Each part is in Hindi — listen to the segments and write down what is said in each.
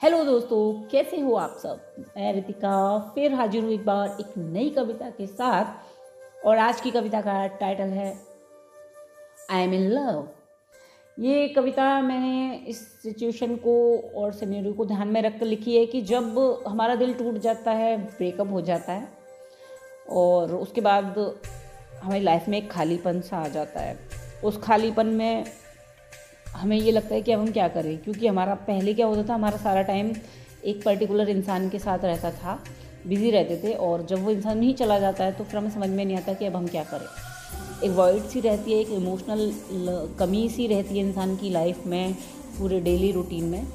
हेलो दोस्तों, कैसे हो आप सब? मैं रितिका, फिर हाजिर हूँ एक बार एक नई कविता के साथ, और आज की कविता का टाइटल है आई एम इन लव ये कविता मैंने इस सिचुएशन को और सिनेरियो को ध्यान में रखकर लिखी है कि जब हमारा दिल टूट जाता है ब्रेकअप हो जाता है, और उसके बाद हमारी लाइफ में एक खालीपन सा आ जाता है। उस खालीपन में हमें ये लगता है कि अब हम क्या करें? क्योंकि हमारा, पहले क्या होता था, हमारा सारा टाइम एक पर्टिकुलर इंसान के साथ रहता था बिज़ी रहते थे और जब वो इंसान नहीं चला जाता है तो फिर हमें समझ में नहीं आता कि अब हम क्या करें। एक वॉइड सी रहती है, एक इमोशनल कमी सी रहती है इंसान की लाइफ में, पूरे डेली रूटीन में।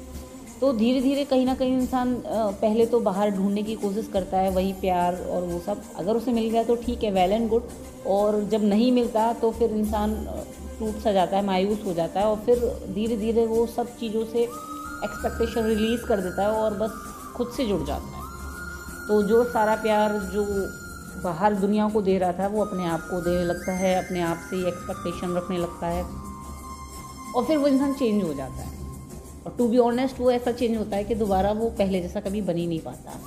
तो धीरे धीरे कहीं ना कहीं इंसान पहले तो बाहर ढूँढने की कोशिश करता है, वही प्यार और वो सब। अगर उसे मिल गया तो ठीक है वेल एंड गुड और जब नहीं मिलता तो फिर इंसान टूट सा जाता है, मायूस हो जाता है और फिर धीरे धीरे वो सब चीज़ों से एक्सपेक्टेशन रिलीज़ कर देता है और बस खुद से जुड़ जाता है। तो जो सारा प्यार जो बाहर दुनिया को दे रहा था, वो अपने आप को देने लगता है, अपने आप से ही एक्सपेक्टेशन रखने लगता है और फिर वो इंसान चेंज हो जाता है। और टू बी ऑनेस्ट वो ऐसा चेंज होता है कि दोबारा वो पहले जैसा कभी बन ही नहीं पाता।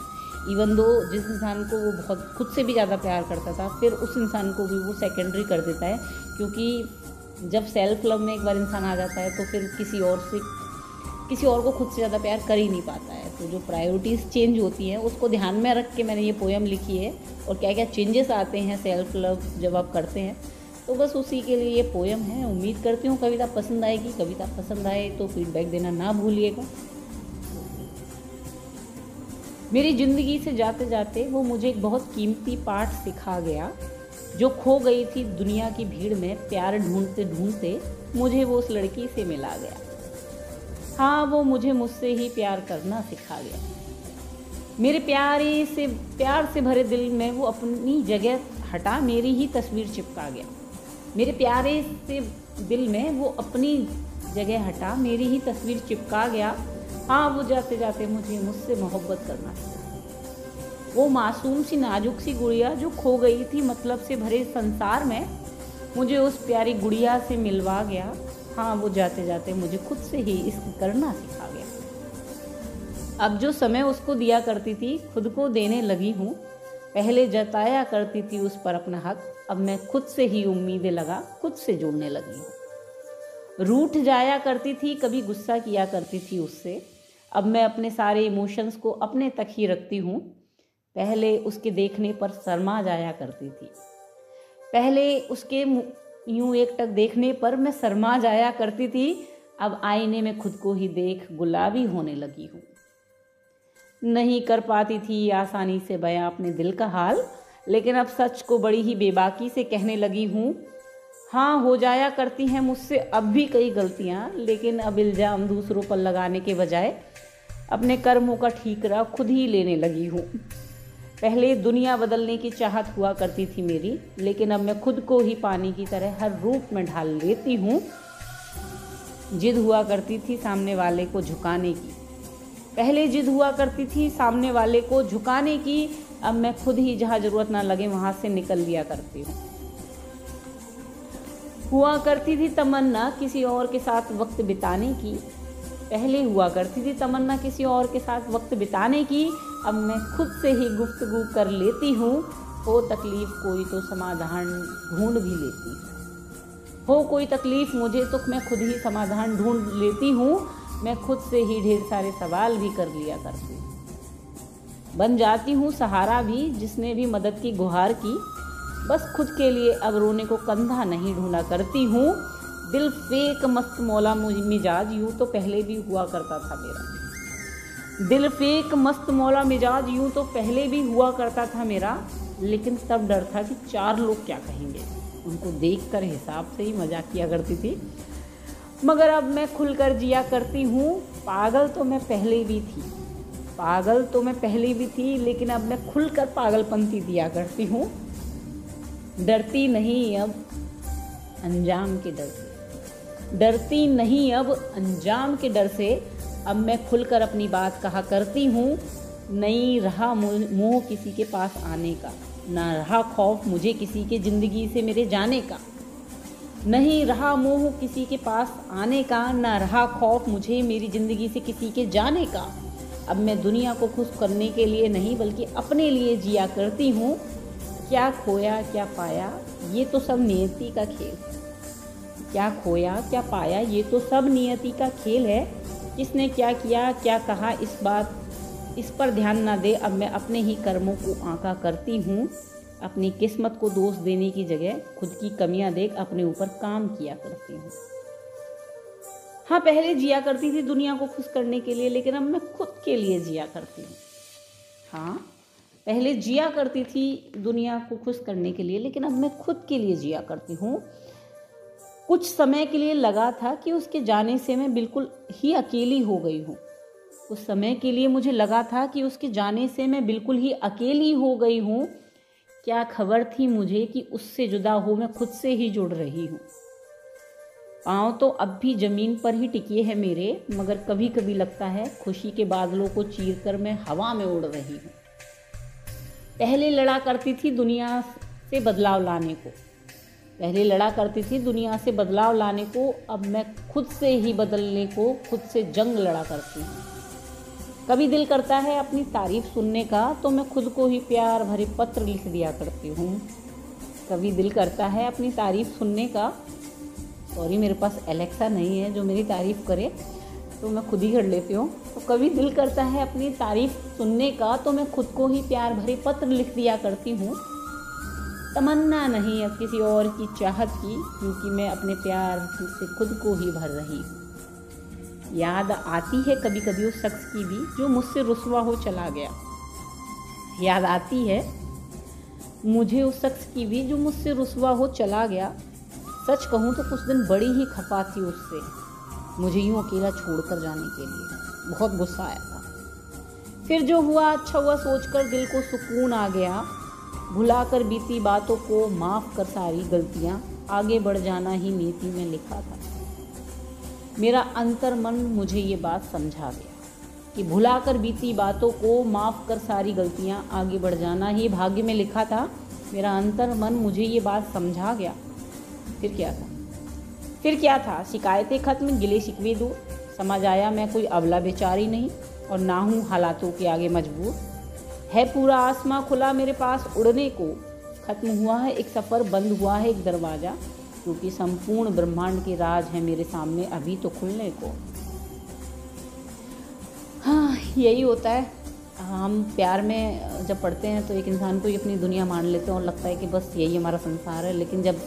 इवन दो जिस इंसान को वो बहुत, खुद से भी ज़्यादा प्यार करता था, फिर उस इंसान को भी वो सेकेंडरी कर देता है, क्योंकि जब सेल्फ लव में एक बार इंसान आ जाता है तो फिर किसी और से, किसी और को खुद से ज़्यादा प्यार कर ही नहीं पाता है। तो जो प्रायोरिटीज़ चेंज होती हैं, उसको ध्यान में रख के मैंने ये पोएम लिखी है और क्या क्या चेंजेस आते हैं सेल्फ लव जब आप करते हैं तो बस उसी के लिए ये पोएम है। उम्मीद करती हूँ कविता पसंद आएगी। कविता पसंद आए तो फीडबैक देना ना भूलिएगा। मेरी ज़िंदगी से जाते जाते वो मुझे एक बहुत कीमती पाठ सिखा गया। जो खो गई थी दुनिया की भीड़ में प्यार ढूंढते ढूंढते मुझे वो उस लड़की से मिला गया। हाँ वो मुझे मुझसे ही प्यार करना सिखा गया। मेरे प्यारे से, प्यार से भरे दिल में वो अपनी जगह हटा, मेरी ही तस्वीर चिपका गया। मेरे प्यारे से दिल में वो अपनी जगह हटा, मेरी ही तस्वीर चिपका गया। हाँ वो जाते जाते मुझे, मुझसे मोहब्बत करना सिखा वो मासूम सी, नाजुक सी गुड़िया जो खो गई थी मतलब से भरे संसार में, मुझे उस प्यारी गुड़िया से मिलवा गया। हाँ वो जाते जाते मुझे खुद से ही इश्क करना सिखा गया। अब जो समय उसको दिया करती थी, खुद को देने लगी हूँ। पहले जताया करती थी उस पर अपना हक, अब मैं खुद से ही उम्मीदें लगा, खुद से जुड़ने लगी हूँ। रूठ जाया करती थी, कभी गुस्सा किया करती थी उससे। अब मैं अपने सारे इमोशंस को अपने तक ही रखती हूँ। पहले उसके देखने पर शर्मा जाया करती थी। पहले उसके यूँ एक टक देखने पर मैं शर्मा जाया करती थी। अब आईने में खुद को ही देख गुलाबी होने लगी हूँ। नहीं कर पाती थी आसानी से बयां अपने दिल का हाल, लेकिन अब सच को बड़ी ही बेबाकी से कहने लगी हूँ। हाँ हो जाया करती हैं मुझसे अब भी कई गलतियाँ, लेकिन अब इल्ज़ाम दूसरों पर लगाने के बजाय अपने कर्मों का ठीकरा खुद ही लेने लगी हूँ। पहले दुनिया बदलने की चाहत हुआ करती थी मेरी, लेकिन अब मैं खुद को ही पानी की तरह हर रूप में ढाल लेती हूँ। जिद हुआ करती थी सामने वाले को झुकाने की। पहले जिद हुआ करती थी सामने वाले को झुकाने की, अब मैं खुद ही जहाँ ज़रूरत ना लगे वहाँ से निकल लिया करती हूँ। हुआ करती थी तमन्ना किसी और के साथ वक्त बिताने की। पहले हुआ करती थी तमन्ना किसी और के साथ वक्त बिताने की अब मैं खुद से ही गुफ्तगु कर लेती हूँ। हो तकलीफ़ कोई तो समाधान ढूंढ भी लेती हूँ। हो कोई तकलीफ़ मुझे तो मैं खुद ही समाधान ढूंढ लेती हूँ। मैं खुद से ही ढेर सारे सवाल भी कर लिया करती हूँ। बन जाती हूँ सहारा भी, जिसने भी मदद की, गुहार की। बस खुद के लिए अब रोने को कंधा नहीं ढूंढा करती हूँ। दिल फेक मस्त मौला मिजाज यूँ तो पहले भी हुआ करता था मेरा। दिल फेक, मस्त मौला मिजाज यूँ तो पहले भी हुआ करता था मेरा, लेकिन तब डर था कि चार लोग क्या कहेंगे। उनको देख कर हिसाब से ही मज़ाक किया करती थी। मगर अब मैं खुलकर जिया करती हूँ, पागल तो मैं पहले भी थी। पागल तो मैं पहले भी थी, लेकिन अब मैं खुलकर पागलपंती दिया करती हूँ। डरती नहीं अब अंजाम के डर से। डरती नहीं अब अंजाम के डर से अब मैं खुलकर अपनी बात कहा करती हूँ, नहीं रहा मुँह किसी के पास आने का, ना रहा खौफ मुझे किसी के ज़िंदगी से मेरे जाने का, नहीं रहा मोह किसी के पास आने का, ना रहा खौफ मुझे मेरी ज़िंदगी से किसी के जाने का। अब मैं दुनिया को खुश करने के लिए नहीं, बल्कि अपने लिए जिया करती हूँ। क्या खोया, क्या पाया, ये तो सब नियति का खेल। क्या खोया, क्या पाया, ये तो सब नियति का खेल है। किसने क्या किया, क्या कहा, इस बात, इस पर ध्यान ना दे। अब मैं अपने ही कर्मों को आंका करती हूँ। अपनी किस्मत को दोष देने की जगह खुद की कमियाँ देख अपने ऊपर काम किया करती हूँ। हाँ पहले जिया करती थी दुनिया को खुश करने के लिए, लेकिन अब मैं खुद के लिए जिया करती हूँ। हाँ पहले जिया करती थी दुनिया को खुश करने के लिए, लेकिन अब मैं खुद के लिए जिया करती हूँ। कुछ समय के लिए लगा था कि उसके जाने से मैं बिल्कुल ही अकेली हो गई हूँ। उस समय के लिए मुझे लगा था कि उसके जाने से मैं बिल्कुल ही अकेली हो गई हूँ। क्या खबर थी मुझे कि उससे जुदा हो मैं खुद से ही जुड़ रही हूँ। पाँव तो अब भी ज़मीन पर ही टिके हैं मेरे, मगर कभी कभी लगता है खुशी के बादलों को चीर कर मैं हवा में उड़ रही हूँ। पहले लड़ा करती थी दुनिया से बदलाव लाने को। पहले लड़ा करती थी दुनिया से बदलाव लाने को, अब मैं खुद से ही बदलने को, खुद से जंग लड़ा करती हूँ। कभी दिल करता है अपनी तारीफ़ सुनने का तो मैं खुद को ही प्यार भरे पत्र लिख दिया करती हूँ। कभी दिल करता है अपनी तारीफ़ सुनने का सॉरी मेरे पास एलेक्सा नहीं है जो मेरी तारीफ़ करे तो मैं खुद ही कर लेती हूँ। तो कभी दिल करता है अपनी तारीफ़ सुनने का तो मैं खुद को ही प्यार भरे पत्र लिख दिया करती हूँ। तमन्ना नहीं अब किसी और की चाहत की, क्योंकि मैं अपने प्यार से खुद को ही भर रही हूँ। याद आती है कभी कभी उस शख्स की भी, जो मुझसे रुसवा हो चला गया। याद आती है, मुझे उस शख्स की भी, जो मुझसे रुसवा हो चला गया। सच कहूँ तो कुछ दिन बड़ी ही खपा थी उससे, मुझे यूँ अकेला छोड़कर जाने के लिए। बहुत गुस्सा आया था। फिर जो हुआ अच्छा हुआ, सोचकर दिल को सुकून आ गया। भुलाकर बीती बातों को माफ़ कर सारी गलतियाँ, आगे बढ़ जाना ही नीति में लिखा था। मेरा अंतर मन मुझे ये बात समझा गया कि भुलाकर बीती बातों को माफ़ कर सारी गलतियाँ, आगे बढ़ जाना ही भाग्य में लिखा था। मेरा अंतर मन मुझे ये बात समझा गया। फिर क्या था? फिर क्या था? शिकायतें खत्म, गिले शिकवे दो समझ आया मैं कोई अबला बेचारी नहीं और ना हूँ हालातों के आगे मजबूर। है पूरा आसमां खुला मेरे पास उड़ने को। खत्म हुआ है, एक सफ़र बंद हुआ है एक दरवाज़ा, क्योंकि संपूर्ण ब्रह्मांड के राज है मेरे सामने अभी तो खुलने को। हाँ यही होता है। हम प्यार में, जब पढ़ते हैं तो एक इंसान को ही अपनी दुनिया मान लेते हैं और लगता है कि बस यही हमारा संसार है, लेकिन जब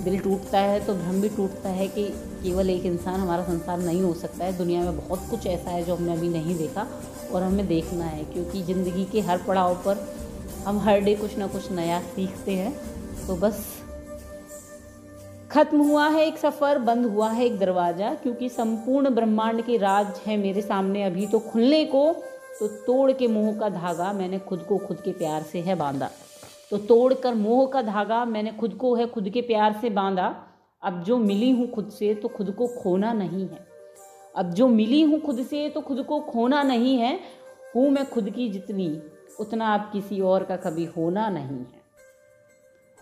दिल टूटता है तो भ्रम भी टूटता है कि केवल एक इंसान हमारा संसार नहीं हो सकता है। दुनिया में बहुत कुछ ऐसा है जो हमने अभी नहीं देखा। और हमें देखना है, क्योंकि ज़िंदगी के हर पड़ाव पर हम हर डे कुछ ना कुछ नया सीखते हैं। तो बस खत्म हुआ है एक सफ़र, बंद हुआ है एक दरवाज़ा, क्योंकि संपूर्ण ब्रह्मांड के राज है मेरे सामने अभी। तो खुलने को तो तोड़ के मोह का धागा मैंने खुद को खुद के प्यार से है बांधा। तो तोड़ कर मोह का धागा मैंने खुद को है खुद के प्यार से बांधा। अब जो मिली हूँ खुद से तो खुद को खोना नहीं है। अब जो मिली हूँ खुद से तो खुद को खोना नहीं है। हूँ मैं खुद की जितनी, उतना अब किसी और का कभी होना नहीं है।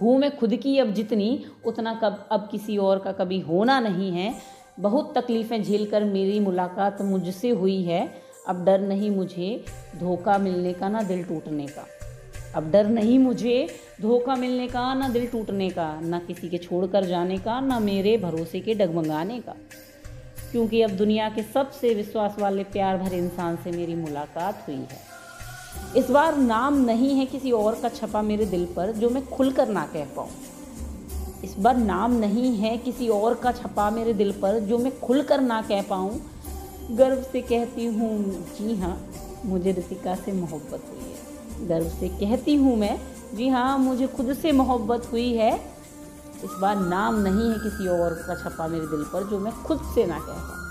हूँ मैं खुद की अब जितनी, उतना कब, अब किसी और का कभी होना नहीं है। बहुत तकलीफ़ें झेल कर मेरी मुलाकात मुझसे हुई है। अब डर नहीं मुझे धोखा मिलने का, ना दिल टूटने का। अब डर नहीं मुझे धोखा मिलने का, ना दिल टूटने का, ना किसी के छोड़ कर जाने का, ना मेरे भरोसे के डगमगाने का। क्योंकि अब दुनिया के सबसे विश्वास वाले प्यार भरे इंसान से मेरी मुलाकात हुई है। इस बार नाम नहीं है किसी और का छपा मेरे दिल पर जो मैं खुलकर ना कह पाऊँ। इस बार नाम नहीं है किसी और का छपा मेरे दिल पर जो मैं खुलकर ना कह पाऊँ। गर्व से कहती हूँ, जी हाँ मुझे ऋतिका से मोहब्बत हुई है। गर्व से कहती हूँ मैं, जी हाँ मुझे खुद से मोहब्बत हुई है। इस बार नाम नहीं है किसी और का छपा मेरे दिल पर, जो मैं खुद से ना कह पाऊँ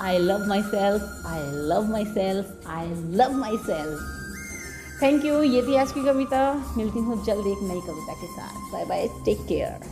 I love myself I love myself I love myself thank you ये थी आज की कविता। मिलती हूँ जल्द एक नई कविता के साथ। Bye bye take care